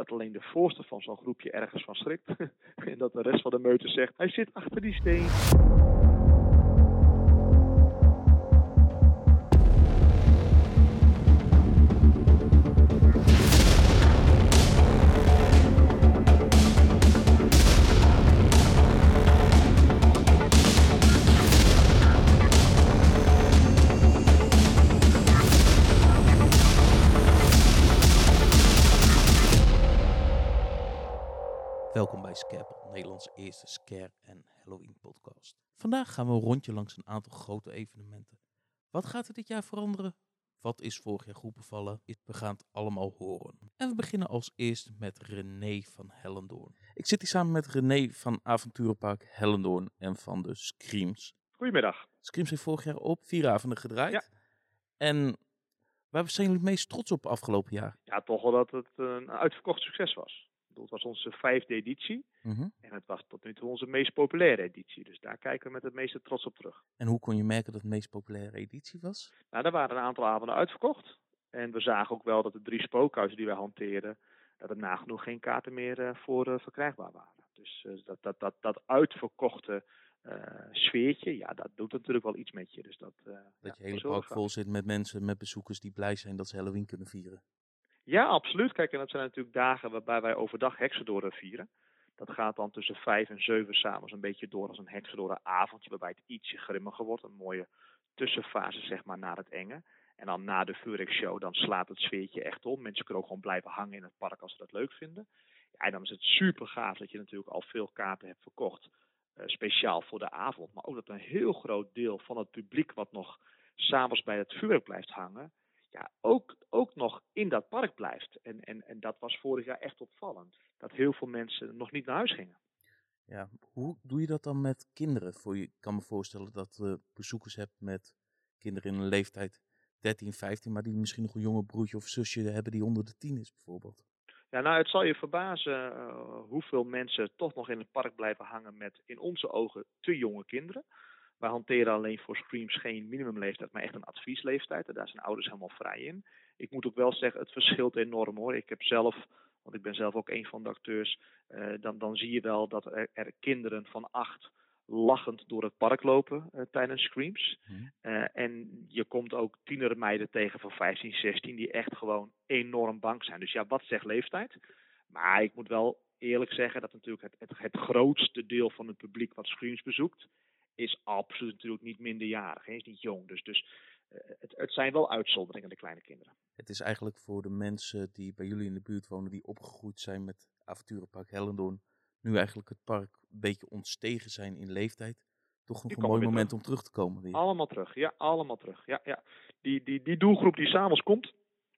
dat alleen de voorste van zo'n groepje ergens van schrikt. en dat de rest van de meute zegt, hij zit achter die steen. Nederlands eerste scare en Halloween podcast. Vandaag gaan we een rondje langs een aantal grote evenementen. Wat gaat er dit jaar veranderen? Wat is vorig jaar goed bevallen? We gaan het allemaal horen. En we beginnen als eerste met René van Hellendoorn. Ik zit hier samen met René van Avonturenpark Hellendoorn en van de Screams. Goedemiddag. Screams heeft vorig jaar op vier avonden gedraaid. Ja. En waar zijn jullie het meest trots op afgelopen jaar? Ja, toch wel dat het een uitverkocht succes was. Het was onze vijfde editie Mhm. en het was tot nu toe onze meest populaire editie. Dus daar kijken we met het meeste trots op terug. En hoe kon je merken dat het de meest populaire editie was? Nou, daar waren een aantal avonden uitverkocht. En we zagen ook wel dat de drie spookhuizen die wij hanteerden, dat er nagenoeg geen kaarten meer eh, voor eh, verkrijgbaar waren. Dus eh, dat, dat, dat, dat uitverkochte sfeertje, ja, dat doet natuurlijk wel iets met je. Dus dat, ja, Dat je hele park vol zit met mensen, met bezoekers die blij zijn dat ze Halloween kunnen vieren. Ja, absoluut. Kijk, en dat zijn natuurlijk dagen waarbij wij overdag heksendoren vieren. Dat gaat dan tussen vijf en zeven s'avonds een beetje door als een heksendorenavondje, waarbij het ietsje grimmiger wordt. Een mooie tussenfase, zeg maar, naar het enge. En dan na de vuurwerkshow, dan slaat het sfeertje echt om. Mensen kunnen ook gewoon blijven hangen in het park als ze dat leuk vinden. Ja, en dan is het super gaaf dat je natuurlijk al veel kaarten hebt verkocht. eh, speciaal voor de avond. Maar ook dat een heel groot deel van het publiek wat nog s'avonds bij het vuurwerk blijft hangen ja, ook, ook nog in dat park blijft. En, en, en dat was vorig jaar echt opvallend. Dat heel veel mensen nog niet naar huis gingen. Ja, hoe doe je dat dan met kinderen? Voor je ik kan me voorstellen dat je bezoekers hebt met kinderen in een leeftijd 13, 15, maar die misschien nog een jonge broertje of zusje hebben die onder de 10 is bijvoorbeeld. Ja, nou, het zal je verbazen eh, hoeveel mensen toch nog in het park blijven hangen met in onze ogen te jonge kinderen. Wij hanteren alleen voor Screams geen minimumleeftijd, maar echt een adviesleeftijd. En daar zijn ouders helemaal vrij in. Ik moet ook wel zeggen, het verschilt enorm hoor. Ik heb zelf, want ik ben zelf ook een van de acteurs, eh, dan, dan zie je wel dat er, er kinderen van acht lachend door het park lopen eh, tijdens Screams. Mhm. Eh, en je komt ook tienermeiden tegen van 15, 16 die echt gewoon enorm bang zijn. Dus ja, wat zegt leeftijd? Maar ik moet wel eerlijk zeggen dat natuurlijk het, het, het grootste deel van het publiek wat Screams bezoekt, is absoluut natuurlijk niet minderjarig. Hij is niet jong. Dus, dus eh, het, het zijn wel uitzonderingen, de kleine kinderen. Het is eigenlijk voor de mensen die bij jullie in de buurt wonen, die opgegroeid zijn met avonturenpark Hellendoorn, nu eigenlijk het park een beetje ontstegen zijn in leeftijd, toch nog een mooi moment terug. om terug te komen weer. Allemaal terug. Ja, allemaal terug. Ja, ja. Die, die, die doelgroep die s'avonds komt,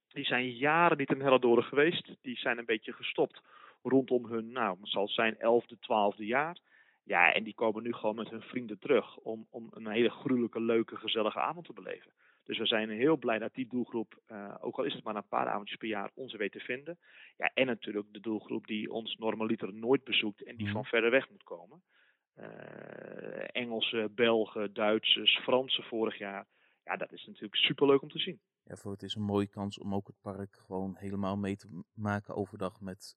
die zijn jaren niet in Hellendoorn geweest. Die zijn een beetje gestopt rondom hun, nou, het zal zijn elfde, twaalfde jaar. Ja, en die komen nu gewoon met hun vrienden terug om, om een hele gruwelijke, leuke, gezellige avond te beleven. Dus we zijn heel blij dat die doelgroep, eh, ook al is het maar een paar avondjes per jaar, ons weet te vinden. Ja, en natuurlijk de doelgroep die ons normaliter nooit bezoekt en die Mhm. van verder weg moet komen. Eh Engelse, Belgen, Duitsers, Fransen vorig jaar. Ja, dat is natuurlijk superleuk om te zien. Ja, voor het is een mooie kans om ook het park gewoon helemaal mee te maken overdag met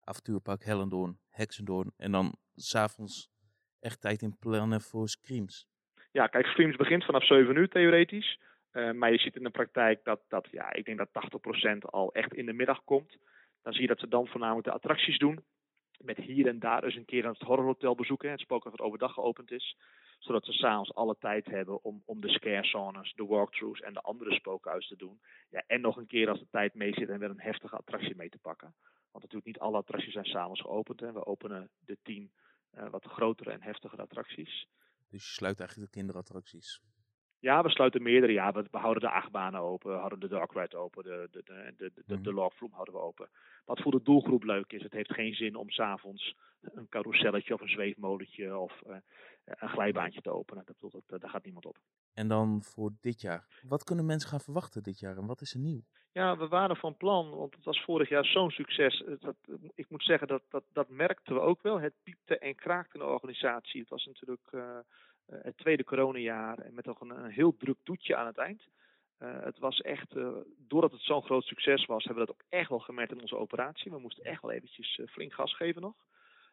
avontuurpark Hellendoorn, Heksendoorn en dan s'avonds echt tijd in plannen voor Screams. Ja, kijk, Streams begint vanaf 7 uur theoretisch. Eh, maar je ziet in de praktijk dat, dat ja, ik denk dat 80% al echt in de middag komt. Dan zie je dat ze dan voornamelijk de attracties doen. Met hier en daar eens een keer het horrorhotel bezoeken. Het spookhuis wat overdag geopend is. Zodat ze s'avonds alle tijd hebben om, om de scare zones, de walkthroughs en de andere spookhuizen te doen. Ja, en nog een keer als de tijd mee zit en weer een heftige attractie mee te pakken. Want natuurlijk niet alle attracties zijn s'avonds geopend. Hè. We openen de 10 eh, wat grotere en heftigere attracties. Dus je sluit eigenlijk de kinderattracties. Ja, we sluiten meerdere. Ja, we, we houden de achtbanen open, we houden de dark ride open, de, de, de, de, de, Mhm. de log flume houden we open. Wat voor de doelgroep leuk is, het heeft geen zin om s'avonds een carouselletje of een zweefmolentje of eh, een glijbaantje te openen. Dat, bedoel, dat, daar gaat niemand op. En dan voor dit jaar. Wat kunnen mensen gaan verwachten dit jaar en wat is er nieuw? Ja, we waren van plan, want het was vorig jaar zo'n succes. Dat, ik moet zeggen, dat, dat, dat merkten we ook wel. Het piepte en kraakte in de organisatie. Het was natuurlijk eh, eh, het tweede coronajaar en met nog een, heel druk toetje aan het eind. Uh, het was echt, doordat het zo'n groot succes was, hebben we dat ook echt wel gemerkt in onze operatie. We moesten echt wel eventjes flink gas geven nog.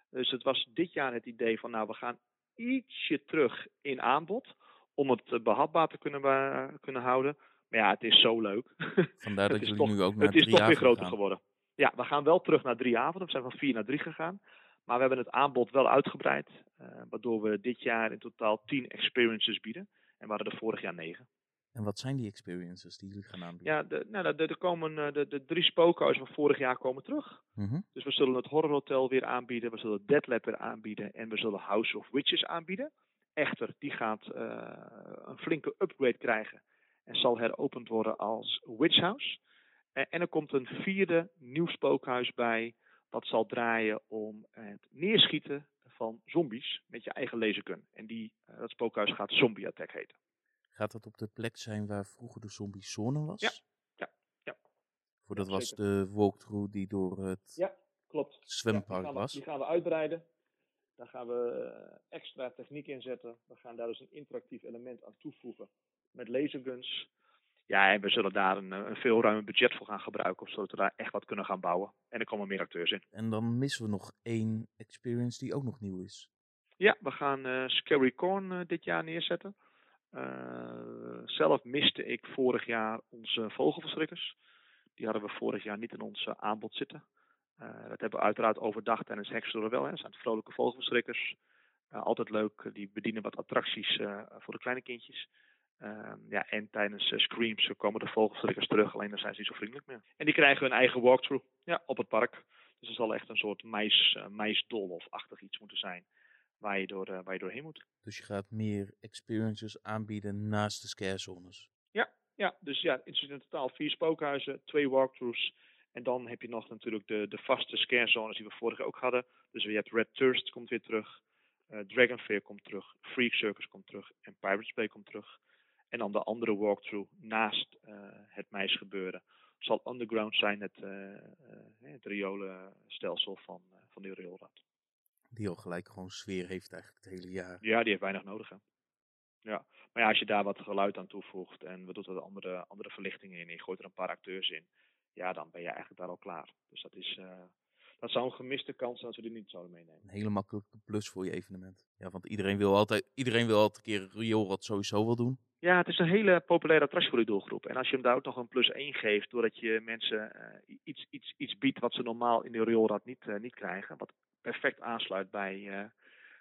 Dus het was dit jaar het idee van, nou, we gaan ietsje terug in aanbod om het behapbaar te kunnen, kunnen houden. Maar ja, het is zo leuk. Vandaar dat jullie toch, nu ook naar Het is drie toch weer groter gaan. geworden. Ja, we gaan wel terug naar drie avonden. We zijn van vier naar drie gegaan. Maar we hebben het aanbod wel uitgebreid. waardoor we dit jaar in totaal tien experiences bieden. En we hadden er vorig jaar negen. En wat zijn die experiences die jullie gaan aanbieden? Ja, de, nou, de, de, komen, de, de drie spookhuizen van vorig jaar komen terug. Mm -hmm. Dus we zullen het Horror Hotel weer aanbieden. We zullen Dead Lab weer aanbieden. En we zullen House of Witches aanbieden. Echter, die gaat uh, een flinke upgrade krijgen. En zal heropend worden als Witch House. En, en er komt een vierde nieuw spookhuis bij. Wat zal draaien om het neerschieten van zombies met je eigen lasergun. En die, uh, dat spookhuis gaat Zombie Attack heten. Gaat dat op de plek zijn waar vroeger de zombiezone was? Ja, ja, ja. Voor dat was de walkthrough die door het Ja, klopt. zwempark Ja, die gaan we- was. Die gaan we uitbreiden. Daar gaan we eh, extra techniek in zetten. We gaan daar dus een interactief element aan toevoegen met laserguns. Ja, en we zullen daar een, eh, een veel ruimer budget voor gaan gebruiken, zodat we daar echt wat kunnen gaan bouwen. En er komen meer acteurs in. En dan missen we nog één experience die ook nog nieuw is. Ja, we gaan eh, Scary Corn dit jaar neerzetten. Eh, zelf miste ik vorig jaar onze vogelverschrikkers. Die hadden we vorig jaar niet in ons aanbod zitten. Eh, dat hebben we uiteraard overdag tijdens Hexdoor wel. Hè. Dat zijn vrolijke vogelverschrikkers. Eh, altijd leuk, eh, die bedienen wat attracties voor de kleine kindjes. Ehm, ja, en tijdens Screams komen de vogelverschrikkers terug, alleen dan zijn ze niet zo vriendelijk meer. En die krijgen hun eigen walkthrough ja, op het park. Dus het zal echt een soort mais, uh, maisdolhof-achtig iets moeten zijn waar je, door, waar je doorheen moet. Dus je gaat meer experiences aanbieden naast de scare zones. Ja, dus ja, het in totaal vier spookhuizen, twee walkthroughs. En dan heb je nog natuurlijk de, de vaste scare zones die we vorig jaar ook hadden. Dus je hebt Red Thirst komt weer terug. Uh, Dragon Fair komt terug. Freak Circus komt terug. En Pirates Bay komt terug. En dan de andere walkthrough naast uh, het meisgebeuren zal underground zijn het, uh, het riolenstelsel van, van de rioolraad. Die al gelijk gewoon sfeer heeft eigenlijk het hele jaar. Ja, die heeft weinig nodig. Hè? Ja, maar ja, als je daar wat geluid aan toevoegt en we doen er andere, andere verlichtingen in en je gooit er een paar acteurs in, ja, dan ben je eigenlijk daar al klaar. Dus dat is, uh, dat zou een gemiste kans zijn als we die niet zouden meenemen. Een hele makkelijke plus voor je evenement. Ja, want iedereen wil altijd, iedereen wil altijd een keer een rioolrad sowieso wel doen. Ja, het is een hele populaire attractie voor die doelgroep. En als je hem daar ook nog een plus 1 geeft, doordat je mensen uh, iets, iets, iets biedt wat ze normaal in de rioolrad niet, uh, niet krijgen, wat perfect aansluit bij, uh,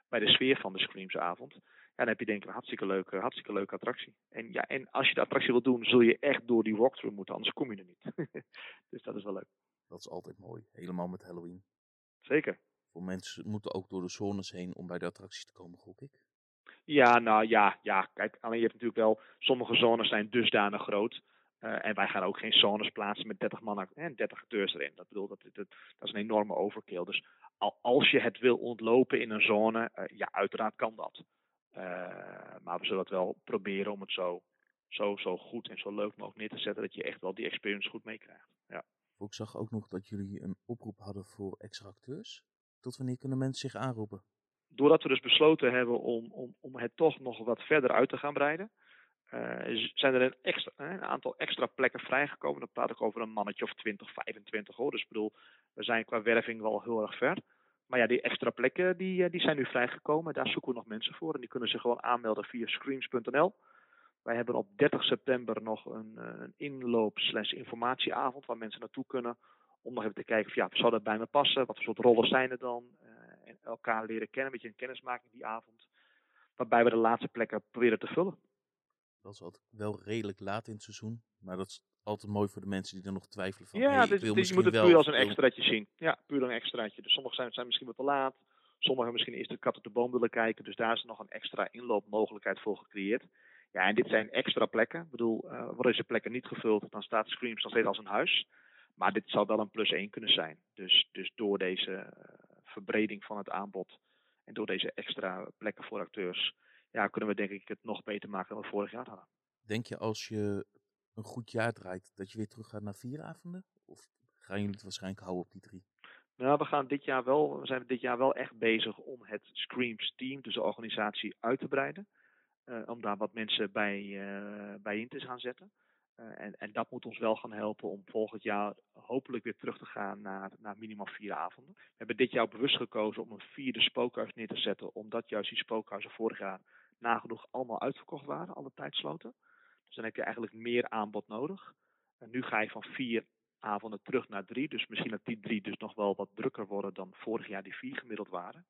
bij de sfeer van de Screamsavond, dan heb je denk ik een hartstikke leuke, hartstikke leuke attractie. En, ja, en als je de attractie wil doen, zul je echt door die walkthrough moeten, anders kom je er niet. dus dat is wel leuk. Dat is altijd mooi, helemaal met Halloween. Zeker. Voor mensen moeten ook door de zones heen om bij de attracties te komen, gok ik. Ja, nou ja, ja, kijk, alleen je hebt natuurlijk wel, sommige zones zijn dusdanig groot. Uh, en wij gaan ook geen zones plaatsen met 30 man en 30 acteurs erin. Dat bedoel, dat, dat, dat is een enorme overkill. Dus al, als je het wil ontlopen in een zone, uh, ja, uiteraard kan dat. Uh, maar we zullen het wel proberen om het zo, zo, zo goed en zo leuk mogelijk neer te zetten, dat je echt wel die experience goed meekrijgt. Ja. Ik zag ook nog dat jullie een oproep hadden voor extra acteurs. Tot wanneer kunnen mensen zich aanroepen? Doordat we dus besloten hebben om, om, om het toch nog wat verder uit te gaan breiden, uh, zijn er een, extra, een, aantal extra plekken vrijgekomen. Dan praat ik over een mannetje of 20, 25 hoor. Dus ik bedoel, we zijn qua werving wel heel erg ver. Maar ja, die extra plekken die, die zijn nu vrijgekomen. Daar zoeken we nog mensen voor. En die kunnen zich gewoon aanmelden via screams.nl. Wij hebben op 30 september nog een, een inloop slash informatieavond waar mensen naartoe kunnen. Om nog even te kijken of ja, zou dat bij me passen? Wat voor soort rollen zijn er dan? Uh, en elkaar leren kennen, een beetje een kennismaking die avond. Waarbij we de laatste plekken proberen te vullen. Dat is wel redelijk laat in het seizoen. Maar dat altijd mooi voor de mensen die er nog twijfelen van. Ja, hey, dus, dus je moet het puur als een extraatje zien. Ja, puur een extraatje. Dus sommige zijn, zijn misschien wat te laat. Sommigen misschien eerst de kat op de boom willen kijken. Dus daar is nog een extra inloopmogelijkheid voor gecreëerd. Ja, en dit zijn extra plekken. Ik bedoel, uh, worden deze plekken niet gevuld, dan staat Screams nog steeds als een huis. Maar dit zou wel een plus 1 kunnen zijn. Dus, dus door deze uh, verbreding van het aanbod en door deze extra plekken voor acteurs, ja, kunnen we denk ik het nog beter maken dan we vorig jaar hadden. Denk je als je een goed jaar draait, dat je weer terug gaat naar vier avonden? Of gaan jullie het waarschijnlijk houden op die drie? Nou, we gaan dit jaar wel, we zijn dit jaar wel echt bezig om het Screams team, dus de organisatie, uit te breiden. Uh, om daar wat mensen bij, uh, bij in te gaan zetten. en, en dat moet ons wel gaan helpen om volgend jaar hopelijk weer terug te gaan naar, naar minimaal vier avonden. We hebben dit jaar bewust gekozen om een vierde spookhuis neer te zetten, omdat juist die spookhuizen vorig jaar nagenoeg allemaal uitverkocht waren, alle tijdsloten. Dus dan heb je eigenlijk meer aanbod nodig. En nu ga je van vier avonden terug naar drie. Dus misschien dat die drie dus nog wel wat drukker worden dan vorig jaar die vier gemiddeld waren.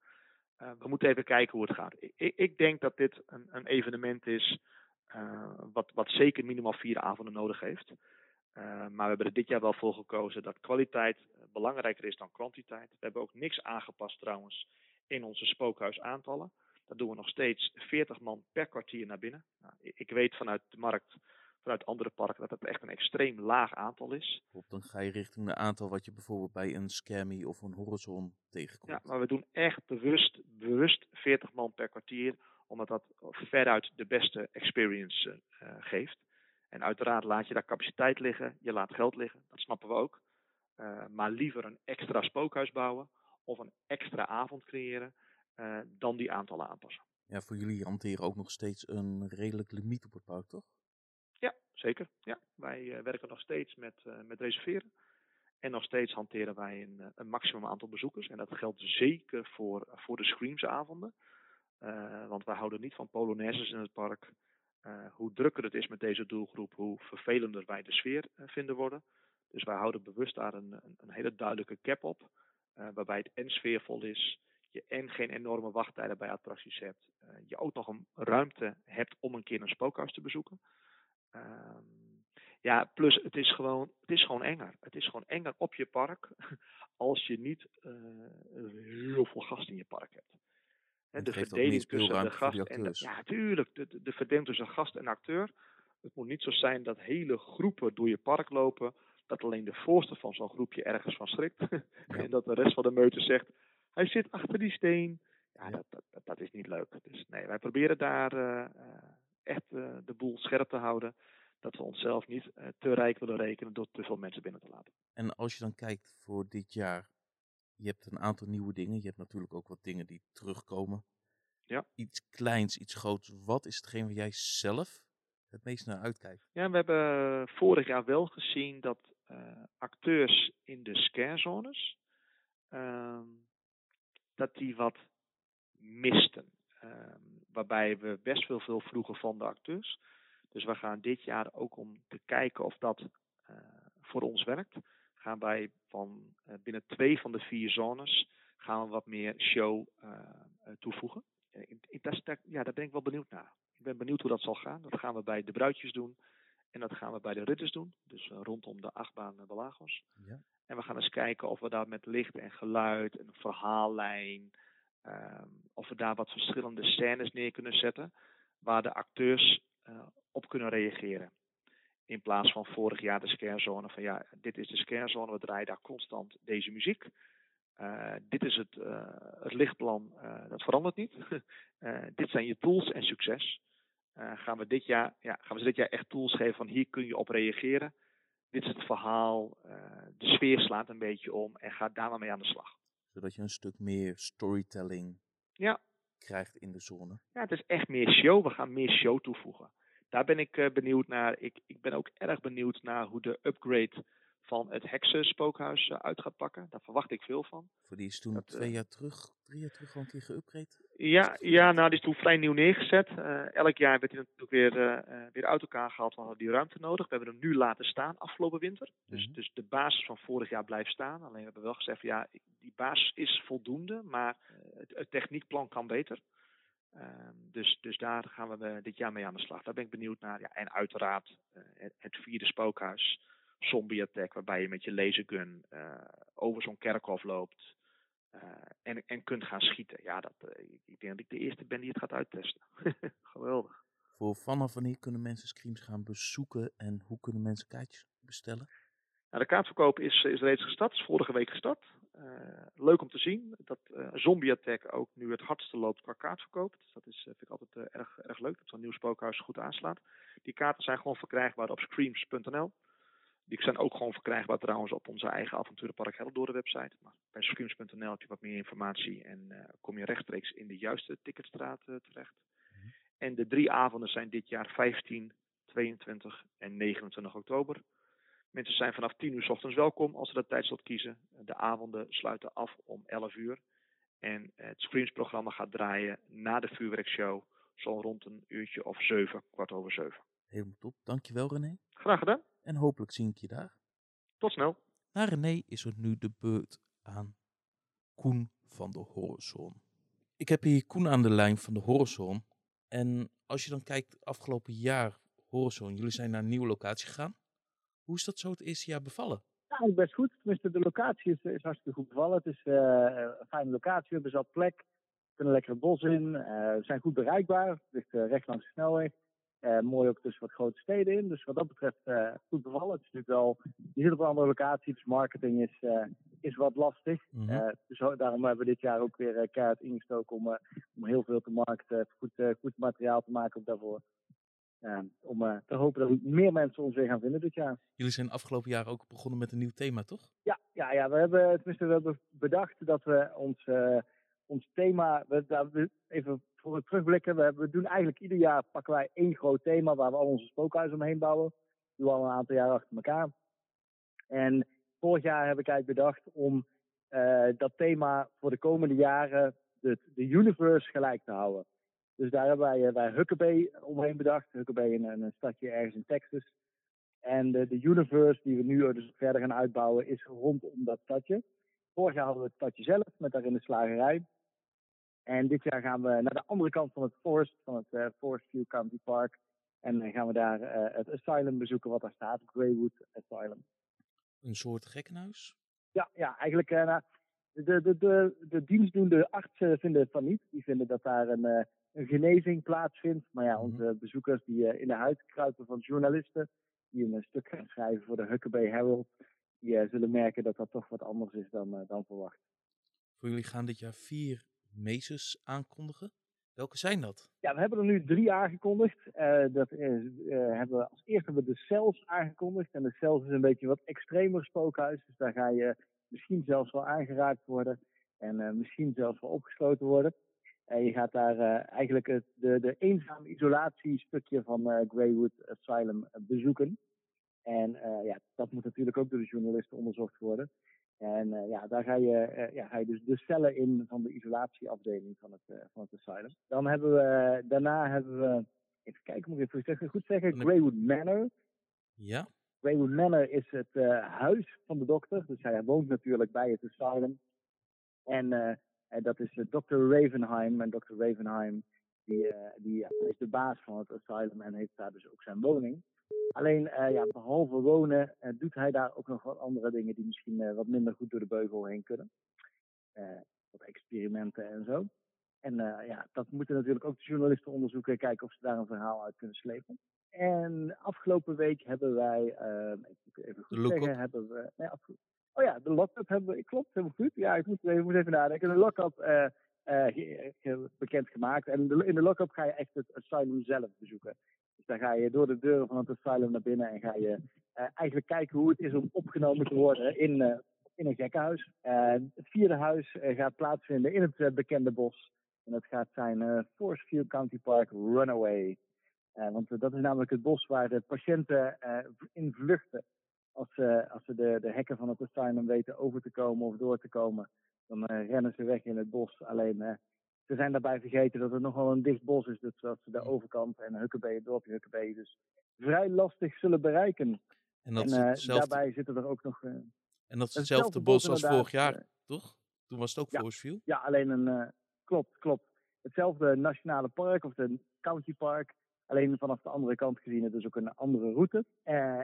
Uh, we moeten even kijken hoe het gaat. Ik, ik denk dat dit een, een evenement is uh, wat, wat zeker minimaal vier avonden nodig heeft. Uh, maar we hebben er dit jaar wel voor gekozen dat kwaliteit belangrijker is dan kwantiteit. We hebben ook niks aangepast trouwens in onze spookhuisaantallen. Dat doen we nog steeds 40 man per kwartier naar binnen. Nou, ik weet vanuit de markt, vanuit andere parken, dat het echt een extreem laag aantal is. Dan ga je richting een aantal wat je bijvoorbeeld bij een Scammy of een Horizon tegenkomt. Ja, maar we doen echt bewust, bewust 40 man per kwartier, omdat dat veruit de beste experience uh, geeft. En uiteraard laat je daar capaciteit liggen, je laat geld liggen, dat snappen we ook. Uh, maar liever een extra spookhuis bouwen of een extra avond creëren uh, dan die aantallen aanpassen. Ja, voor jullie hanteren ook nog steeds een redelijk limiet op het park, toch? Ja, zeker. Ja, wij uh, werken nog steeds met, uh, met reserveren. En nog steeds hanteren wij een, een, maximum aantal bezoekers. En dat geldt zeker voor, voor de Screamsavonden. want wij houden niet van polonaises in het park. hoe drukker het is met deze doelgroep, hoe vervelender wij de sfeer vinden worden. Dus wij houden bewust daar een, een, een hele duidelijke cap op. waarbij het en sfeervol is, je en geen enorme wachttijden bij attracties hebt. Uh, je ook nog een ruimte hebt om een keer een spookhuis te bezoeken. Uh, ja, plus het is, gewoon, het is gewoon enger. Het is gewoon enger op je park als je niet uh, heel veel gast in je park hebt. He, de verdeling tussen de gast en de, ja, tuurlijk. De, de, de verdeling tussen gast en acteur. Het moet niet zo zijn dat hele groepen door je park lopen. Dat alleen de voorste van zo'n groepje ergens van schrikt. Ja. en dat de rest van de meute zegt hij zit achter die steen. Ja, dat, dat, dat is niet leuk. Dus nee, wij proberen daar uh, echt uh, de boel scherp te houden. Dat we onszelf niet uh, te rijk willen rekenen door te veel mensen binnen te laten. En als je dan kijkt voor dit jaar, je hebt een aantal nieuwe dingen. Je hebt natuurlijk ook wat dingen die terugkomen. Ja. Iets kleins, iets groots. Wat is hetgeen waar jij zelf het meest naar uitkijkt? Ja, we hebben vorig jaar wel gezien dat acteurs in de scarezones ehm, dat die wat misten. Um, waarbij we best wel veel vroegen van de acteurs. Dus we gaan dit jaar ook om te kijken of dat uh, voor ons werkt. Gaan wij van uh, binnen twee van de vier zones gaan we wat meer show uh, toevoegen. In, dat, ja, daar ben ik wel benieuwd naar. Ik ben benieuwd hoe dat zal gaan. Dat gaan we bij de bruidjes doen. En dat gaan we bij de ridders doen. Dus rondom de achtbaan Belagos. Ja. En we gaan eens kijken of we daar met licht en geluid, een verhaallijn, um, of we daar wat verschillende scènes neer kunnen zetten, waar de acteurs uh, op kunnen reageren. In plaats van vorig jaar de scarezone van ja, dit is de scarezone, we draaien daar constant deze muziek. Uh, dit is het, uh, het lichtplan, dat verandert niet. dit zijn je tools en succes. gaan, we dit jaar, ja, gaan we dit jaar echt tools geven van hier kun je op reageren dit is het verhaal, uh, de sfeer slaat een beetje om en gaat daar maar mee aan de slag. Zodat je een stuk meer storytelling ja. krijgt in de zone. Ja, het is echt meer show. We gaan meer show toevoegen. Daar ben ik uh, benieuwd naar. Ik, ik ben ook erg benieuwd naar hoe de upgrade van het heksen spookhuis uh, uit gaat pakken. Daar verwacht ik veel van. Voor die is toen dat, twee jaar terug, drie jaar terug al een keer geüpgrade? Ja, ja, nou die is toen vrij nieuw neergezet. Uh, elk jaar werd hij natuurlijk weer, uh, weer uit elkaar gehaald, want we hadden die ruimte nodig. We hebben hem nu laten staan afgelopen winter. Dus, mm -hmm. dus de basis van vorig jaar blijft staan. Alleen we hebben wel gezegd, ja, die basis is voldoende, maar het, het techniekplan kan beter. Uh, dus, dus daar gaan we dit jaar mee aan de slag. Daar ben ik benieuwd naar. Ja, en uiteraard het, het vierde spookhuis, Zombie Attack, waarbij je met je lasergun over zo'n kerkhof loopt. Uh, en, en kunt gaan schieten. Ja, dat, uh, ik denk dat ik de eerste ben die het gaat uittesten. Geweldig. Voor vanaf wanneer kunnen mensen Screams gaan bezoeken en hoe kunnen mensen kaartjes bestellen? Nou, de kaartverkoop is, is reeds gestart, is vorige week gestart. Uh, leuk om te zien dat Zombie Attack ook nu het hardste loopt qua kaartverkoop. Dus dat is, vind ik altijd erg, erg leuk, dat zo'n nieuw spookhuis goed aanslaat. Die kaarten zijn gewoon verkrijgbaar op screams.nl. Die zijn ook gewoon verkrijgbaar trouwens op onze eigen avonturenpark Hellendoorn website. Maar bij screams.nl heb je wat meer informatie en uh, kom je rechtstreeks in de juiste ticketstraat uh, terecht. Mm -hmm. En de drie avonden zijn dit jaar 15, 22 en 29 oktober. Mensen zijn vanaf 10 uur s ochtends welkom als ze dat tijdslot kiezen. De avonden sluiten af om 11 uur. En het screensprogramma gaat draaien na de vuurwerkshow, zo rond een uurtje of 7, kwart over 7. Helemaal top. Dankjewel René. Graag gedaan. En hopelijk zie ik je daar. Tot snel. Na René is er nu de beurt aan Koen van de Horizon. Ik heb hier Koen aan de lijn van de Horizon. En als je dan kijkt, afgelopen jaar Horizon, jullie zijn naar een nieuwe locatie gegaan. Hoe is dat zo het eerste jaar bevallen? Ja, best goed. Tenminste, de locatie is, is hartstikke goed bevallen. Het is uh, een fijne locatie, we hebben zat plek. We kunnen lekker het bos in. Uh, we zijn goed bereikbaar. Het ligt uh, recht langs de snelweg. Mooi ook tussen wat grote steden in. Dus wat dat betreft goed bevallen. Het is natuurlijk wel, je zit op een andere locatie, dus marketing is, is wat lastig. Mm -hmm. dus daarom hebben we dit jaar ook weer keihard ingestoken om, om heel veel te markten. Goed, goed materiaal te maken ook daarvoor. Uh, om uh, te hopen dat meer mensen ons weer gaan vinden dit jaar. Jullie zijn afgelopen jaar ook begonnen met een nieuw thema, toch? Ja, ja, ja we, hebben, tenminste, we hebben bedacht dat we ons, uh, ons thema, we, even voor het terugblikken, we, doen eigenlijk ieder jaar pakken wij één groot thema waar we al onze spookhuizen omheen bouwen. Dat doen we al een aantal jaar achter elkaar. En vorig jaar heb ik eigenlijk bedacht om dat thema voor de komende jaren de, de universe gelijk te houden. Dus daar hebben wij, wij Huckabee omheen bedacht. Huckabee in een stadje ergens in Texas. En de, de universe die we nu dus verder gaan uitbouwen is rondom dat stadje. Vorig jaar hadden we het stadje zelf met daarin de slagerij. En dit jaar gaan we naar de andere kant van het forest, van het uh, Forest View County Park. En dan gaan we daar uh, het asylum bezoeken wat daar staat, Greywood Asylum. Een soort gekkenhuis? Ja, ja eigenlijk uh, nou, de, de, de, de dienstdoende artsen vinden het van niet. Die vinden dat daar een, een genezing plaatsvindt. Maar ja, onze bezoekers die in de huid kruipen van journalisten, die een stuk gaan schrijven voor de Huckabee Herald, die zullen merken dat dat toch wat anders is dan, dan verwacht. Voor jullie gaan dit jaar vier meesters aankondigen. Welke zijn dat? Ja, we hebben er nu drie aangekondigd. dat is, hebben we, als eerste hebben we de Cells aangekondigd. En de Cells is een beetje wat extremer spookhuis. Dus daar ga je misschien zelfs wel aangeraakt worden. En misschien zelfs wel opgesloten worden. En je gaat daar eigenlijk het, de, de eenzame isolatiestukje van Greywood Asylum bezoeken. En ja, dat moet natuurlijk ook door de journalisten onderzocht worden. En ja, daar ga je, ja, ga je dus de cellen in van de isolatieafdeling van het, van het asylum. Dan hebben we, daarna hebben we, even kijken, moet ik even zeggen, goed zeggen, Greywood Manor. Ja. Greywood Manor is het huis van de dokter. Dus hij woont natuurlijk bij het asylum. En en dat is uh, Dr. Ravenheim. En Dr. Ravenheim die, die is de baas van het asylum en heeft daar dus ook zijn woning. Alleen, uh, ja, behalve wonen, doet hij daar ook nog wat andere dingen die misschien wat minder goed door de beugel heen kunnen. wat experimenten en zo. En ja, dat moeten natuurlijk ook de journalisten onderzoeken, kijken of ze daar een verhaal uit kunnen slepen. En afgelopen week hebben wij, even goed zeggen, hebben we, nee, Oh ja, de lock-up hebben we, klopt, helemaal goed. Ja, ik moet even, moet even nadenken. De lock-up uh, uh, bekendgemaakt. En de, in de lock-up ga je echt het asylum zelf bezoeken. Dan ga je door de deuren van het asylum naar binnen en ga je uh, eigenlijk kijken hoe het is om opgenomen te worden in, in een gekkenhuis. het vierde huis gaat plaatsvinden in het bekende bos. En dat gaat zijn Forest County Park Runaway. want dat is namelijk het bos waar de patiënten in vluchten als ze, als ze de, de hekken van het asylum weten over te komen of door te komen, dan rennen ze weg in het bos. Alleen ze zijn daarbij vergeten dat het nogal een dicht bos is, dus dat ze de overkant en Hukkebee, het dorpje Hukkebee, dus vrij lastig zullen bereiken. En, dat en uh, daarbij zitten er ook nog. en dat is hetzelfde bos als vorig jaar, toch? Toen was het ook ja? Ja, alleen een. klopt, klopt. Hetzelfde nationale park of de county park. Alleen vanaf de andere kant gezien het dus ook een andere route.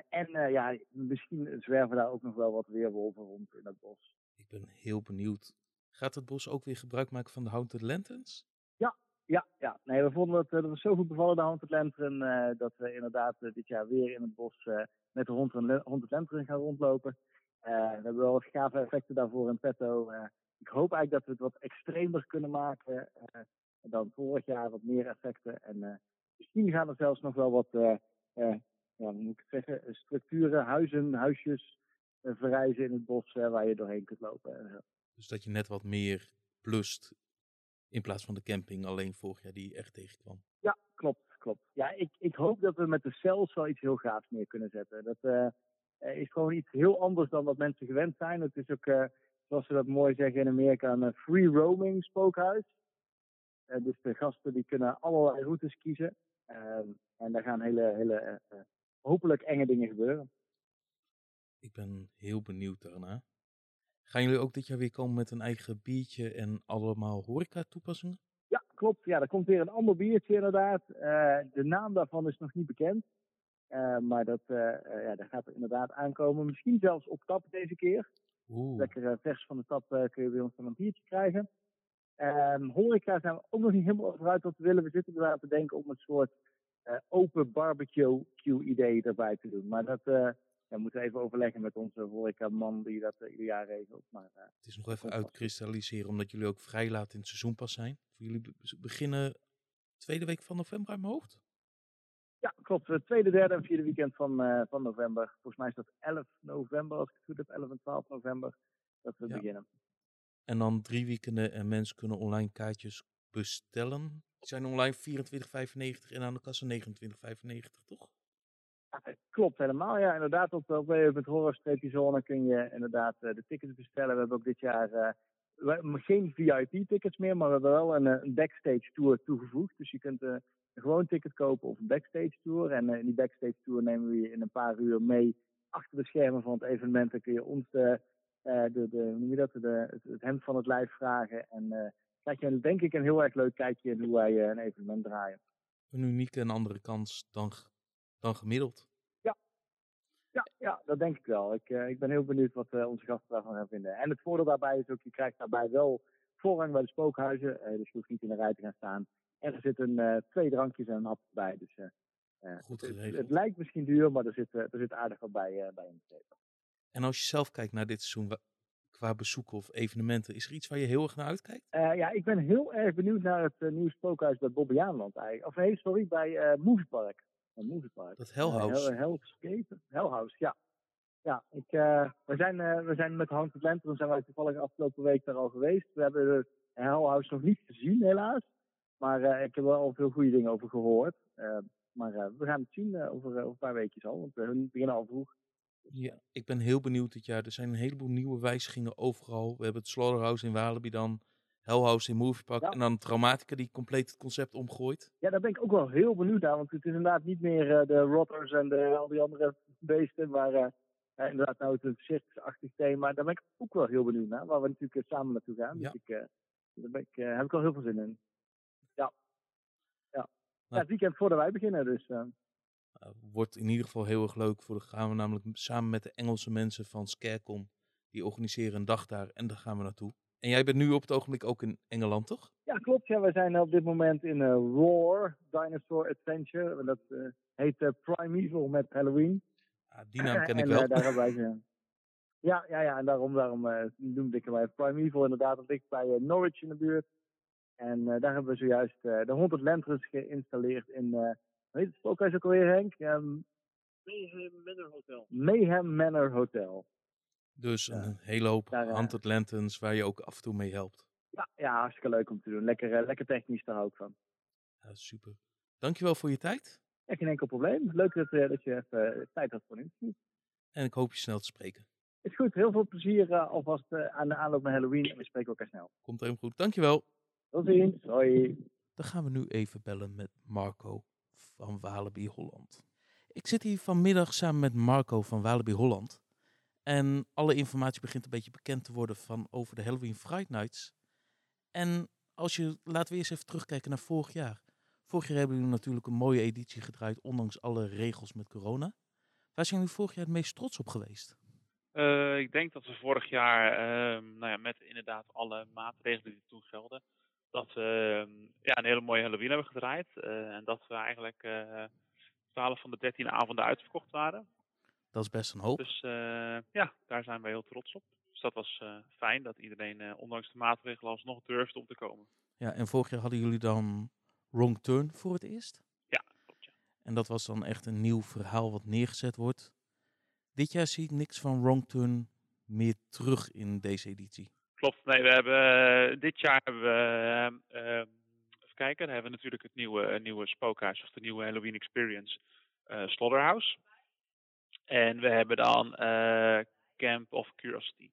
En ja, misschien zwerven daar ook nog wel wat weerwolven rond in het bos. Ik ben heel benieuwd. Gaat het bos ook weer gebruik maken van de Haunted Lanterns? Ja, ja, ja. Nee, we vonden dat, dat we zo goed bevallen, de Haunted Lantern, uh, dat we inderdaad dit jaar weer in het bos met de Haunted Lantern gaan rondlopen. we hebben wel wat gave effecten daarvoor in petto. ik hoop eigenlijk dat we het wat extremer kunnen maken dan vorig jaar, wat meer effecten. En Misschien gaan er zelfs nog wel wat, ja, moet ik zeggen, structuren, huizen, huisjes verrijzen in het bos waar je doorheen kunt lopen. Dus dat je net wat meer plust in plaats van de camping alleen vorig jaar die echt tegenkwam. Ja, klopt. klopt. Ja, ik, ik hoop dat we met de cells wel iets heel gaafs neer kunnen zetten. Dat eh, eh, is gewoon iets heel anders dan wat mensen gewend zijn. Het is ook, eh, zoals ze dat mooi zeggen in Amerika, een free roaming spookhuis. Dus de gasten die kunnen allerlei routes kiezen. Ehm, en daar gaan hele, hele hopelijk enge dingen gebeuren. Ik ben heel benieuwd daarna. Gaan jullie ook dit jaar weer komen met een eigen biertje en allemaal horeca toepassingen? Ja, klopt. Ja, er komt weer een ander biertje inderdaad. Eh, de naam daarvan is nog niet bekend. Eh, maar dat, eh, ja, dat gaat er inderdaad aankomen. Misschien zelfs op tap deze keer. Oeh, Lekker vers van de tap kun je bij ons dan een biertje krijgen. Ehm horeca zijn we ook nog niet helemaal over uit wat we willen. We zitten inderdaad te denken om een soort open barbecue idee erbij te doen. Maar dat eh, ja, moeten we even overleggen met onze horecaman die dat eh, ieder jaar regelt. Maar eh, het is nog even uitkristalliseren omdat jullie ook vrij laat in het seizoenpas zijn. Voor jullie be- beginnen tweede week van november uit mijn hoofd? ja, klopt. Het tweede, derde en vierde weekend van, eh, van november. Volgens mij is dat 11 november, als ik het goed heb. 11 en 12 november dat we Ja. beginnen. En dan drie weekenden en mensen kunnen online kaartjes bestellen. Die zijn online 24,95 en aan de kassa 29,95, toch? Het klopt helemaal. Ja, inderdaad. Op, www.horror-zone kun je inderdaad eh, de tickets bestellen. We hebben ook dit jaar eh, geen VIP-tickets meer, maar we hebben wel een, eh, een backstage tour toegevoegd. Dus je kunt een gewoon ticket kopen of een backstage tour. En in die backstage tour nemen we je in een paar uur mee achter de schermen van het evenement. Dan kun je ons de, de, de, noem je dat, de, het, hemd van het lijf vragen. En krijg je denk ik een heel erg leuk kijkje in hoe wij een evenement draaien. Een unieke en andere kans dan, dan gemiddeld. Ja, ja, dat denk ik wel. Ik, eh, ik ben heel benieuwd wat eh, onze gasten daarvan gaan vinden. En het voordeel daarbij is ook, je krijgt daarbij wel voorrang bij de spookhuizen. eh, dus je hoeft niet in de rij te gaan staan. En er zitten twee drankjes en een hap bij. Dus Goed het, geregeld. het lijkt misschien duur, maar er zit, er zit aardig wat bij, bij ingegeven. En als je zelf kijkt naar dit seizoen qua bezoeken of evenementen, is er iets waar je heel erg naar uitkijkt? Ja, ik ben heel erg benieuwd naar het nieuwe spookhuis bij Bobbejaanland eigenlijk. Of nee, sorry, bij eh Moviepark. Uh, Moviepark. Dat Hell House. Uh, Hellscape? Hellhouse, ja. Ja, ik, eh, we, zijn, eh, we zijn met Hans het Lantern zijn wij toevallig afgelopen week daar al geweest. We hebben de Hellhouse nog niet gezien, helaas. Maar eh, ik heb er wel al veel goede dingen over gehoord. Eh, maar we gaan het zien over, over een paar weekjes al, want we beginnen al vroeg. Ja, ik ben heel benieuwd dit jaar. Er zijn een heleboel nieuwe wijzigingen overal. We hebben het Slaughterhouse in Walibi dan, Hellhouse in Moviepark Ja. en dan Traumatica die compleet het concept omgooit. Ja, daar ben ik ook wel heel benieuwd naar, want het is inderdaad niet meer eh, de rotters en de, al die andere beesten waar eh, inderdaad nou het een circusachtig thema. Daar ben ik ook wel heel benieuwd naar, waar we natuurlijk eh, samen naartoe gaan. Ja. Dus ik, daar ben ik, heb ik wel heel veel zin in. Ja. Ja. ja het weekend voordat wij beginnen, dus Uh, wordt in ieder geval heel erg leuk. Voor de gaan we namelijk samen met de Engelse mensen van Scarecon. Die organiseren een dag daar en daar gaan we naartoe. En jij bent nu op het ogenblik ook in Engeland, toch? ja, klopt. Ja, we zijn op dit moment in eh Roar Dinosaur Adventure. En Dat eh, heet eh, Primeval met Halloween. Ah, die naam ken ik en, wel. daar hebben wij ze. Ja, ja, ja, en daarom, daarom eh noemde ik hem even Primeval. Inderdaad, dat ligt bij Norwich in de buurt. En eh, daar hebben we zojuist eh, de 100 Lanterns geïnstalleerd in, eh hoe heet het spookhuis ook alweer, Henk? Ehm, Mayhem Manor Hotel. Mayhem Manor Hotel. Dus Ja. een hele hoop Daar, eh, Haunted Lanterns waar je ook af en toe mee helpt. Ja, ja, hartstikke leuk om te doen. Lekker, eh, lekker technisch, daar hou ik van. Ja, super. Dankjewel voor je tijd. Ja, geen enkel probleem. Leuk dat, eh, dat je even tijd had voor een interview. En ik hoop je snel te spreken. Is goed, heel veel plezier eh, alvast aan de aanloop naar Halloween. En we spreken elkaar snel. Komt helemaal goed. Dankjewel. Tot ziens. Hoi. Dan gaan we nu even bellen met Marco van Walibi Holland. Ik zit hier vanmiddag samen met Marco van Walibi Holland. En alle informatie begint een beetje bekend te worden van over de Halloween Fright Nights. En als je, laten we eerst even terugkijken naar vorig jaar. Vorig jaar hebben jullie natuurlijk een mooie editie gedraaid, ondanks alle regels met corona. Waar zijn jullie vorig jaar het meest trots op geweest? Eh, ik denk dat we vorig jaar, ehm, nou ja, met inderdaad alle maatregelen die toen gelden, dat we ehm, ja, een hele mooie Halloween hebben gedraaid. Eh, en dat we eigenlijk eh 12 van de 13 avonden uitverkocht waren. Dat is best een hoop. Dus eh, ja, daar zijn we heel trots op. Dus dat was eh, fijn dat iedereen, eh, ondanks de maatregelen, alsnog durfde om te komen. Ja, en vorig jaar hadden jullie dan Wrong Turn voor het eerst. Ja, klopt. Ja. En dat was dan echt een nieuw verhaal wat neergezet wordt. Dit jaar zie ik niks van Wrong Turn meer terug in deze editie. Klopt. Nee, we hebben dit jaar hebben we, eh, ehm, even kijken. Dan hebben we natuurlijk het nieuwe, nieuwe spookhuis of de nieuwe Halloween Experience eh Slaughterhouse. En we hebben dan eh, Camp of Curiosity.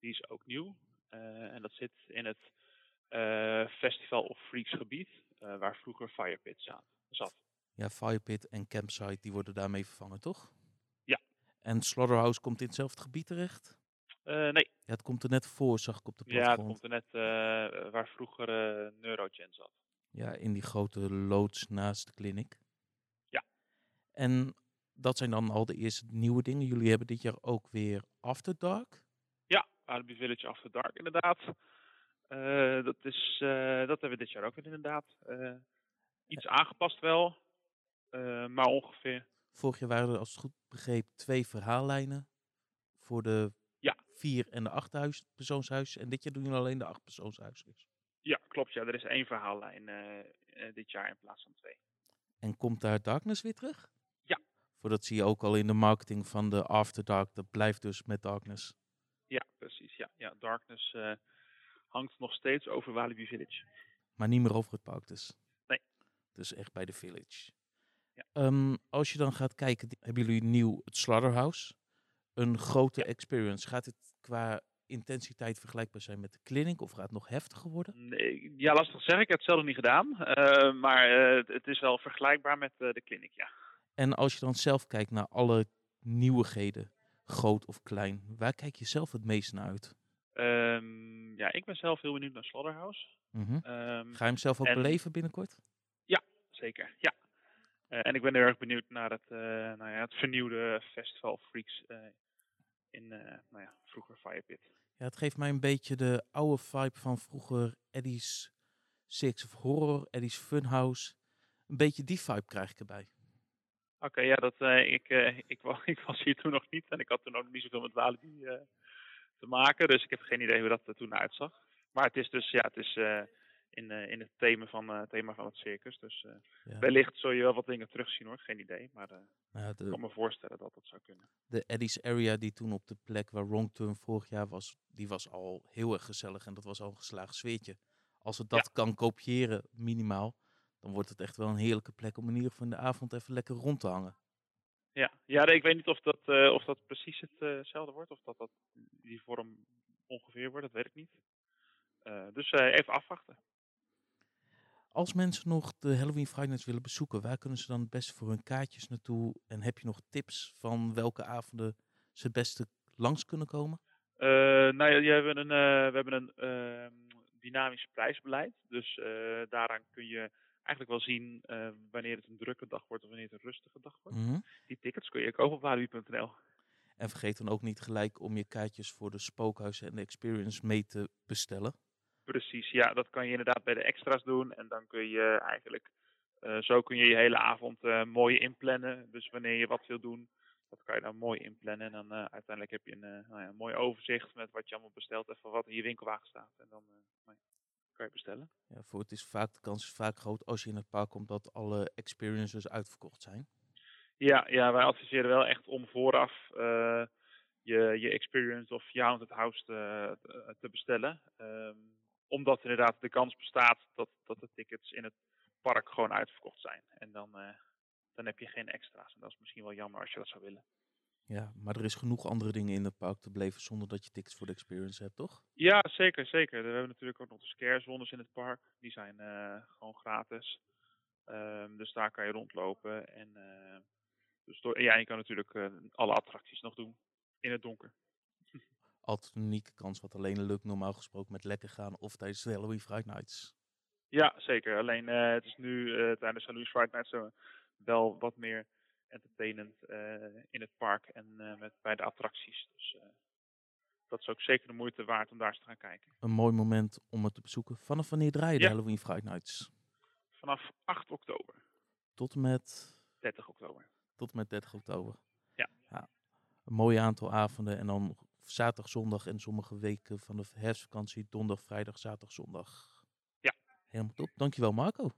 Die is ook nieuw. Eh, en dat zit in het eh, Festival of Freaks gebied, waar vroeger Firepit zat. Ja, Firepit en Campsite, die worden daarmee vervangen, toch? Ja. En Slaughterhouse komt in hetzelfde gebied terecht? Nee, Ja, het komt er net voor, zag ik op de ja, het komt er net waar vroeger eh, Neurogen zat. Ja, in die grote loods naast de kliniek. Ja. En dat zijn dan al de eerste nieuwe dingen. Jullie hebben dit jaar ook weer After Dark. Ja, Alibi Village After Dark inderdaad. Eh, dat, is, eh, dat hebben we dit jaar ook weer inderdaad. Eh, iets aangepast wel, maar ongeveer. Vorig jaar waren er, als het goed begreep, twee verhaallijnen. Voor de Ja. vier en de acht huis, persoonshuis. En dit jaar doen jullie alleen de acht persoonshuisjes. Ja, klopt. Ja, er is één verhaallijn dit jaar in plaats van twee. En komt daar Darkness weer terug? Voor dat zie je ook al in de marketing van de After Dark. Dat blijft dus met Darkness. Ja, precies. Ja, ja Darkness eh, hangt nog steeds over Walibi Village. Maar niet meer over het park dus. Nee. Dus echt bij de Village. Ja. Ehm, als je dan gaat kijken, hebben jullie nieuw het Slaughterhouse. Een grote Ja. experience. Gaat het qua intensiteit vergelijkbaar zijn met de clinic? Of gaat het nog heftiger worden? Nee, ja, lastig te zeggen. Ik heb het zelf niet gedaan. eh, maar eh, het- het is wel vergelijkbaar met eh, de clinic, ja. En als je dan zelf kijkt naar alle nieuwigheden, groot of klein, waar kijk je zelf het meest naar uit? Ehm, ja, ik ben zelf heel benieuwd naar Slaughterhouse. Mhm. Ehm, Ga je hem zelf ook en- beleven binnenkort? Zeker, ja. Eh, en ik ben heel erg benieuwd naar het, eh, nou ja, het vernieuwde Festival Freaks eh, in nou ja, vroeger Firepit. Ja, het geeft mij een beetje de oude vibe van vroeger Eddie's Six of Horror, Eddie's Funhouse. Een beetje die vibe krijg ik erbij. Oké, ja, dat, eh, ik, eh, ik, wa- ik was hier toen nog niet en ik had toen ook niet zoveel met Walibi eh, te maken, dus ik heb geen idee hoe dat er toen uitzag. Maar het is dus, ja, het is in, in het thema van, thema van het circus, dus Ja. wellicht zul je wel wat dingen terugzien hoor, geen idee, maar Nou ik kan me voorstellen dat dat zou kunnen. de Eddie's Area die toen op de plek waar Wrong Turn vorig jaar was, die was al heel erg gezellig en dat was al een geslaagd sfeertje. Als het dat kan kopiëren, minimaal, dan wordt het echt wel een heerlijke plek om in ieder geval in de avond even lekker rond te hangen. Ja, ja ik weet niet of dat, eh, of dat precies eh, hetzelfde wordt, of dat, dat die vorm ongeveer wordt, dat weet ik niet. Eh, dus even afwachten. Als mensen nog de Halloween Friday Nights willen bezoeken, waar kunnen ze dan het beste voor hun kaartjes naartoe? En heb je nog tips van welke avonden ze het beste langs kunnen komen? Nou ja, je hebben een, we hebben een dynamisch prijsbeleid. Dus daaraan kun je eigenlijk wel zien eh, wanneer het een drukke dag wordt of wanneer het een rustige dag wordt. Mhm. Die tickets kun je kopen op walibi.nl. En vergeet dan ook niet gelijk om je kaartjes voor de spookhuizen en de experience mee te bestellen. Precies, ja, dat kan je inderdaad bij de extra's doen. En dan kun je eigenlijk, eh, zo kun je je hele avond eh, mooi inplannen. Dus wanneer je wat wil doen, dat kan je dan mooi inplannen. En dan uiteindelijk heb je een nou ja, mooi overzicht met wat je allemaal besteld en van wat in je winkelwagen staat. En dan nou ja, kan je bestellen. Ja, voor het is vaak, de kans is vaak groot als je in het park komt dat alle experiences uitverkocht zijn. Ja, ja, wij adviseren wel echt om vooraf eh, je, je experience of je haunted house te, te, te bestellen. Ehm, omdat inderdaad de kans bestaat dat, dat de tickets in het park gewoon uitverkocht zijn. En dan, eh, dan heb je geen extra's. En dat is misschien wel jammer als je dat zou willen. Ja, maar er is genoeg andere dingen in het park te beleven zonder dat je tickets voor de experience hebt, toch? Ja, zeker, zeker. We hebben natuurlijk ook nog de scare zones in het park. Die zijn eh, gewoon gratis. Ehm, dus daar kan je rondlopen. En, eh, dus door, ja, je kan natuurlijk eh, alle attracties nog doen in het donker. Altijd een unieke kans wat alleen lukt normaal gesproken met lekker gaan of tijdens de Halloween Friday Nights. Ja, zeker. Alleen het is nu tijdens Halloween Friday Night zo wel wat meer entertainend eh, in het park en eh, met, bij de attracties. Dus eh, dat is ook zeker de moeite waard om daar eens te gaan kijken. Een mooi moment om het te bezoeken. Vanaf wanneer draai je de Ja. Halloween Friday Nights? Vanaf 8 oktober, Tot met 30 oktober. tot met 30 oktober. Ja. Een mooi aantal avonden en dan zaterdag, zondag en sommige weken van de herfstvakantie, donderdag, vrijdag, zaterdag, zondag. Ja. Helemaal top. Dankjewel Marco.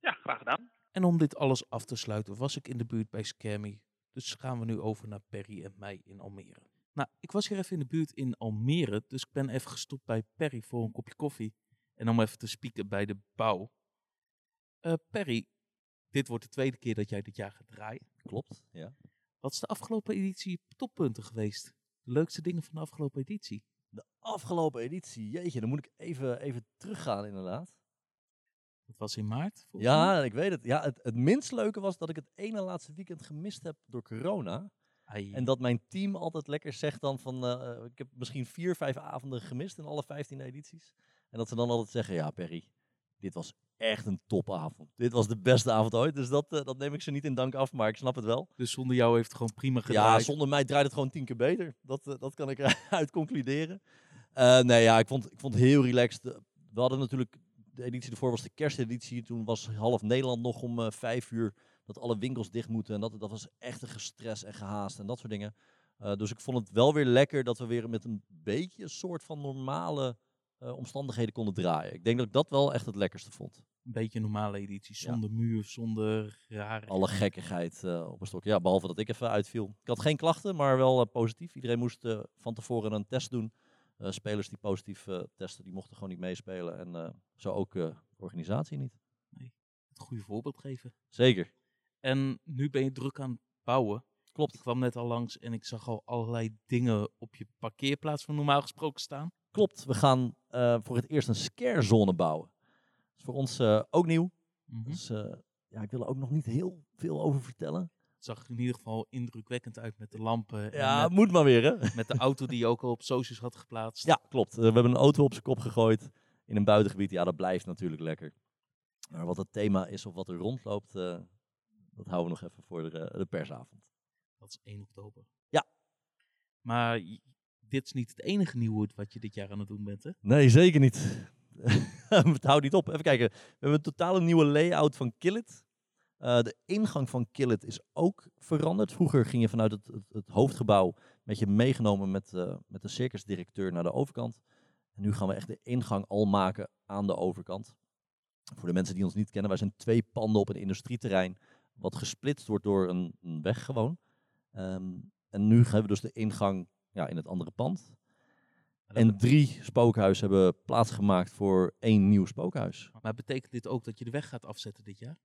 Ja, graag gedaan. En om dit alles af te sluiten was ik in de buurt bij Scammy. Dus gaan we nu over naar Perry en mij in Almere. Nou, ik was hier even in de buurt in Almere, dus ik ben even gestopt bij Perry voor een kopje koffie. En om even te spieken bij de bouw. Eh, Perry, dit wordt de tweede keer dat jij dit jaar gaat draaien. Klopt, ja. Wat is de afgelopen editie toppunten geweest? De leukste dingen van de afgelopen editie? De afgelopen editie, jeetje, dan moet ik even, even teruggaan inderdaad. Dat was in maart? Ja, ik weet het. Ja, het, het minst leuke was dat ik het ene laatste weekend gemist heb door corona. Ai. En dat mijn team altijd lekker zegt dan van, eh, eh, ik heb misschien vier, vijf avonden gemist in alle 15 edities. En dat ze dan altijd zeggen, ja Perry, dit was echt een topavond. Dit was de beste avond ooit. Dus dat, eh, dat neem ik ze niet in dank af, maar ik snap het wel. Dus zonder jou heeft het gewoon prima Ja, gedraaid. zonder mij draait het gewoon tien keer beter. Dat, dat kan ik eruit concluderen. Nee, ja, ik vond, ik vond het heel relaxed. We hadden natuurlijk, de editie ervoor was de kersteditie. Toen was half Nederland nog om eh, vijf uur dat alle winkels dicht moeten. En dat, dat was echt een gestres en gehaast en dat soort dingen. Eh, dus ik vond het wel weer lekker dat we weer met een beetje een soort van normale eh, omstandigheden konden draaien. Ik denk dat ik dat wel echt het lekkerste vond. Een beetje een normale editie, Ja. zonder muur, zonder rare... Alle gekkigheid op een stok. Ja, behalve dat ik even uitviel. Ik had geen klachten, maar wel positief. Iedereen moest van tevoren een test doen. Eh, spelers die positief eh, testen, die mochten gewoon niet meespelen. En eh, zo ook de organisatie niet. Het goede voorbeeld geven. Zeker. En nu ben je druk aan het bouwen. Klopt. Ik kwam net al langs en ik zag al allerlei dingen op je parkeerplaats van normaal gesproken staan. Klopt. We gaan voor het eerst een scarezone bouwen. Dat is voor ons ook nieuw. Mhm. Dus ja, ik wil er ook nog niet heel veel over vertellen. Het zag er in ieder geval indrukwekkend uit met de lampen. Ja, en met, moet maar weer hè. met de auto die je ook al op socials had geplaatst. Ja, klopt. Eh, we hebben een auto op zijn kop gegooid in een buitengebied. Ja, dat blijft natuurlijk lekker. Maar wat het thema is of wat er rondloopt, eh, dat houden we nog even voor de, de persavond. Dat is 1 oktober. Ja. Maar dit is niet het enige nieuwe wat je dit jaar aan het doen bent, hè? Nee, zeker niet. het houdt niet op. Even kijken. We hebben een totale nieuwe layout van Killit. Eh, de ingang van Killit is ook veranderd. Vroeger ging je vanuit het, het, het hoofdgebouw met je meegenomen met, eh, met de circusdirecteur naar de overkant. En nu gaan we echt de ingang al maken aan de overkant. Voor de mensen die ons niet kennen, wij zijn twee panden op een industrieterrein. Wat gesplitst wordt door een, een weg gewoon. Ehm, en nu hebben we dus de ingang ja, in het andere pand. En drie spookhuizen hebben plaatsgemaakt voor één nieuw spookhuis. Maar betekent dit ook dat je de weg gaat afzetten dit jaar?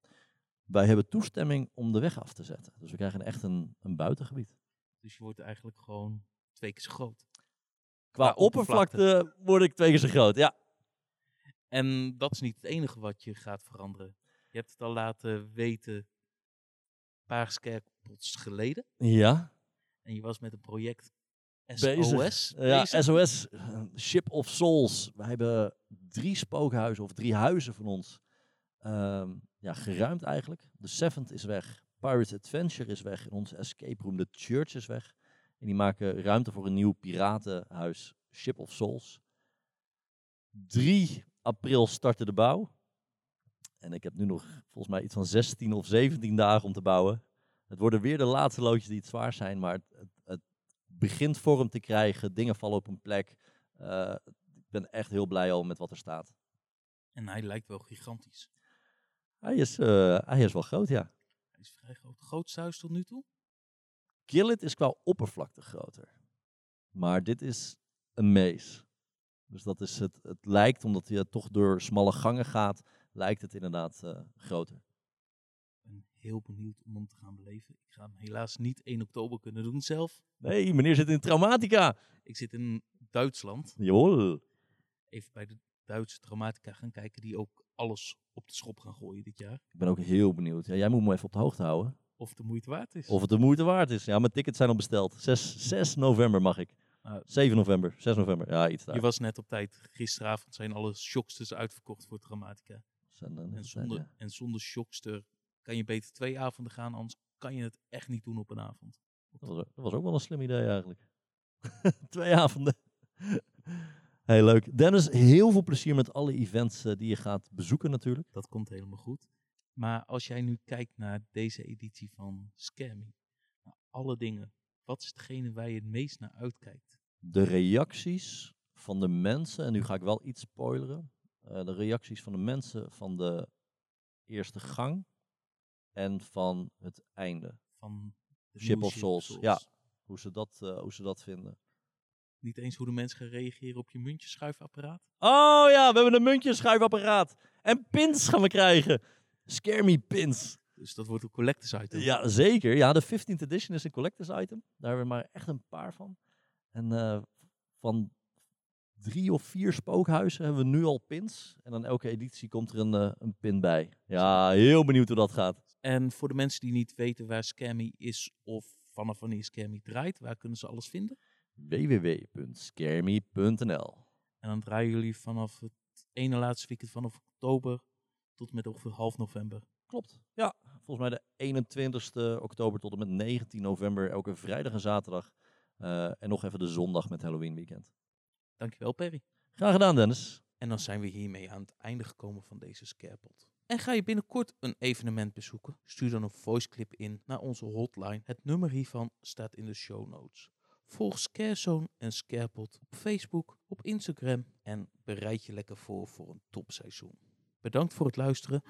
Wij hebben toestemming om de weg af te zetten. Dus we krijgen echt een, een buitengebied. Dus je wordt eigenlijk gewoon twee keer zo groot. Qua Qua oppervlakte. oppervlakte word ik twee keer zo groot. Ja, En dat is niet het enige wat je gaat veranderen. Je hebt het al laten weten een paar skerpots geleden. ja. En je was met een project Bezig. SOS Ja, bezig. SOS, eh, Ship of Souls. Wij hebben drie spookhuizen of drie huizen van ons ehm, ja, geruimd eigenlijk. De Seventh is weg. Pirates Adventure is weg. En onze escape room, de Church, is weg. En die maken ruimte voor een nieuw piratenhuis, Ship of Souls. 3 april startte de bouw. En ik heb nu nog volgens mij iets van 16 of 17 dagen om te bouwen. Het worden weer de laatste loodjes die het zwaar zijn, maar het, het, het begint vorm te krijgen. Dingen vallen op een plek. Eh, ik ben echt heel blij al met wat er staat. En hij lijkt wel gigantisch. Hij is, eh, hij is wel groot, ja. Hij is vrij groot. Grootste huis tot nu toe? Killit is qua oppervlakte groter. Maar dit is een mees. Dus dat is het, het lijkt, omdat je toch door smalle gangen gaat, lijkt het inderdaad eh, groter. Ik ben heel benieuwd om hem te gaan beleven. Ik ga hem helaas niet 1 oktober kunnen doen zelf. Nee, meneer zit in Traumatica. Ik zit in Duitsland. Jawel. Even bij de Duitse Traumatica gaan kijken. Die ook alles op de schop gaan gooien dit jaar. Ik ben ook heel benieuwd. Ja, jij moet me even op de hoogte houden. Of het de moeite waard is. Of het de moeite waard is. Ja, mijn tickets zijn al besteld. 6, 6 november mag ik. Ah, 7 november, 6 november. Ja, iets daar. je was net op tijd. Gisteravond zijn alle shocksters uitverkocht voor dan En zonder, ja. en zonder shockster kan je beter twee avonden gaan. Anders kan je het echt niet doen op een avond. Dat was, dat was ook wel een slim idee eigenlijk. Twee avonden. Heel leuk. Dennis, heel veel plezier met alle events eh, die je gaat bezoeken natuurlijk. Dat komt helemaal goed. Maar als jij nu kijkt naar deze editie van Scammy. Naar alle dingen. Wat is hetgene waar je het meest naar uitkijkt? De reacties van de mensen, en nu ga ik wel iets spoileren. eh, de reacties van de mensen van de eerste gang en van het einde. Van de Ship of Souls, ja. Hoe ze dat, eh, hoe ze dat vinden. Niet eens hoe de mensen gaan reageren op je muntjeschuifapparaat. Oh ja, we hebben een muntjeschuifapparaat. En pins gaan we krijgen. Scare Me pins. Dus dat wordt een collectors item. Ja, zeker. Ja, de 15th edition is een collectors item. Daar hebben we maar echt een paar van. En eh, van drie of vier spookhuizen hebben we nu al pins. En dan elke editie komt er een, eh, een pin bij. Ja, heel benieuwd hoe dat gaat. En voor de mensen die niet weten waar Scammy is of vanaf wanneer Scammy draait, waar kunnen ze alles vinden? www.scaremy.nl En dan draaien jullie vanaf het ene laatste weekend vanaf oktober tot met ongeveer half november. Klopt. Ja, volgens mij de 21ste oktober tot en met 19 november. Elke vrijdag en zaterdag. Eh, en nog even de zondag met Halloween weekend. Dankjewel Perry. Graag gedaan, Dennis. En dan zijn we hiermee aan het einde gekomen van deze Scarepot. En ga je binnenkort een evenement bezoeken? Stuur dan een voiceclip in naar onze hotline. Het nummer hiervan staat in de show notes. Volg Scarezone en Scarepot op Facebook, op Instagram en bereid je lekker voor voor een topseizoen. Bedankt voor het luisteren.